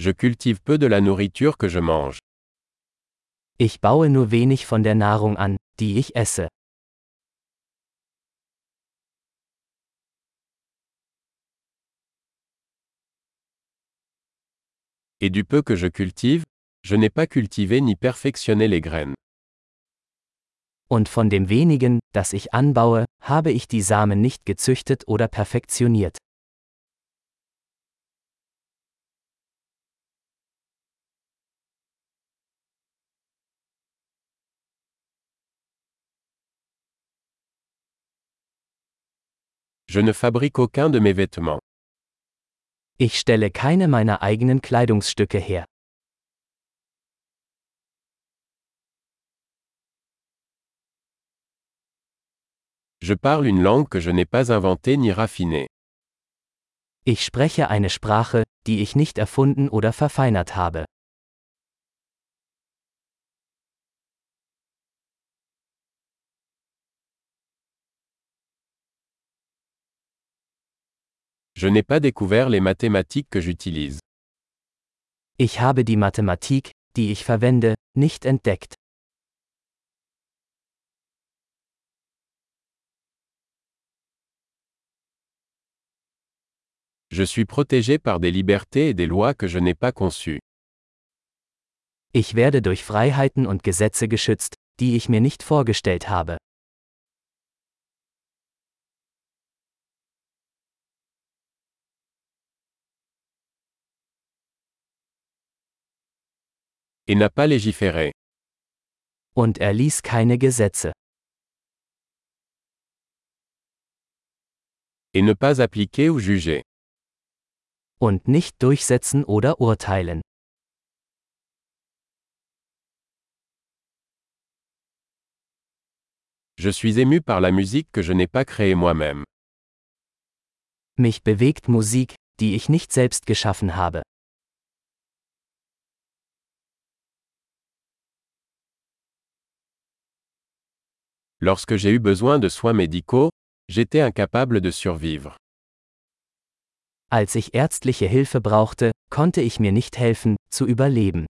Je cultive peu de la nourriture que je mange. Ich baue nur wenig von der Nahrung an, die ich esse. Et du peu que je cultive, je n'ai pas cultivé ni perfectionné les graines. Und von dem wenigen, das ich anbaue, habe ich die Samen nicht gezüchtet oder perfektioniert. Je ne fabrique aucun de mes vêtements. Ich stelle keine meiner eigenen Kleidungsstücke her. Je parle une langue que je n'ai pas inventée ni raffinée. Ich spreche eine Sprache, die ich nicht erfunden oder verfeinert habe. Je n'ai pas découvert les mathématiques que j'utilise. Ich habe die Mathematik, die ich verwende, nicht entdeckt. Je suis protégé par des libertés et des lois que je n'ai pas conçues. Ich werde durch Freiheiten und Gesetze geschützt, die ich mir nicht vorgestellt habe. Et n'a pas légiféré. Und er ließ keine Gesetze. Et ne pas appliquer ou juger. Und nicht durchsetzen oder urteilen. Je suis ému par la musique que je n'ai pas créée moi-même. Mich bewegt Musik, die ich nicht selbst geschaffen habe. Lorsque j'ai eu besoin de soins médicaux, j'étais incapable de survivre. Als ich ärztliche Hilfe brauchte, konnte ich mir nicht helfen, zu überleben.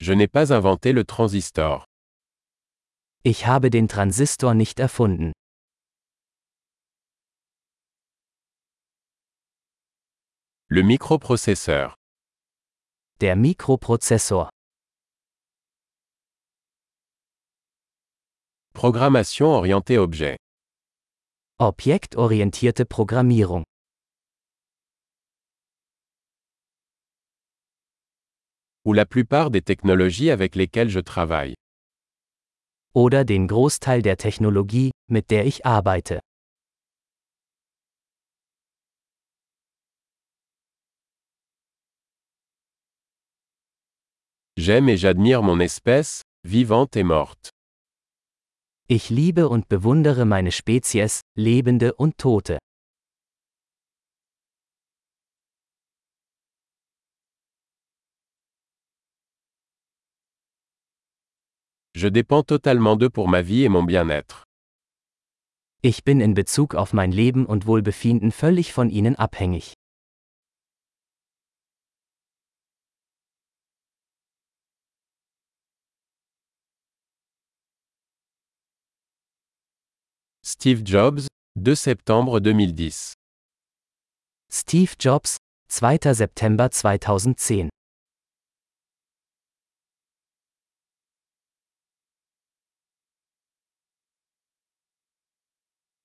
Je n'ai pas inventé le transistor. Ich habe den Transistor nicht erfunden. Le microprocesseur. Der Mikroprozessor. Programmation orientée objet. Objektorientierte Programmierung. Ou la plupart des technologies avec lesquelles je travaille. Oder den Großteil der Technologie, mit der ich arbeite. J'aime et j'admire mon espèce, vivante et morte. Ich liebe und bewundere meine Spezies, Lebende und Tote. Je dépends totalement d'eux pour ma vie et mon bien-être. Ich bin in Bezug auf mein Leben und Wohlbefinden völlig von ihnen abhängig. Steve Jobs, 2 septembre 2010. Steve Jobs, 2. September 2010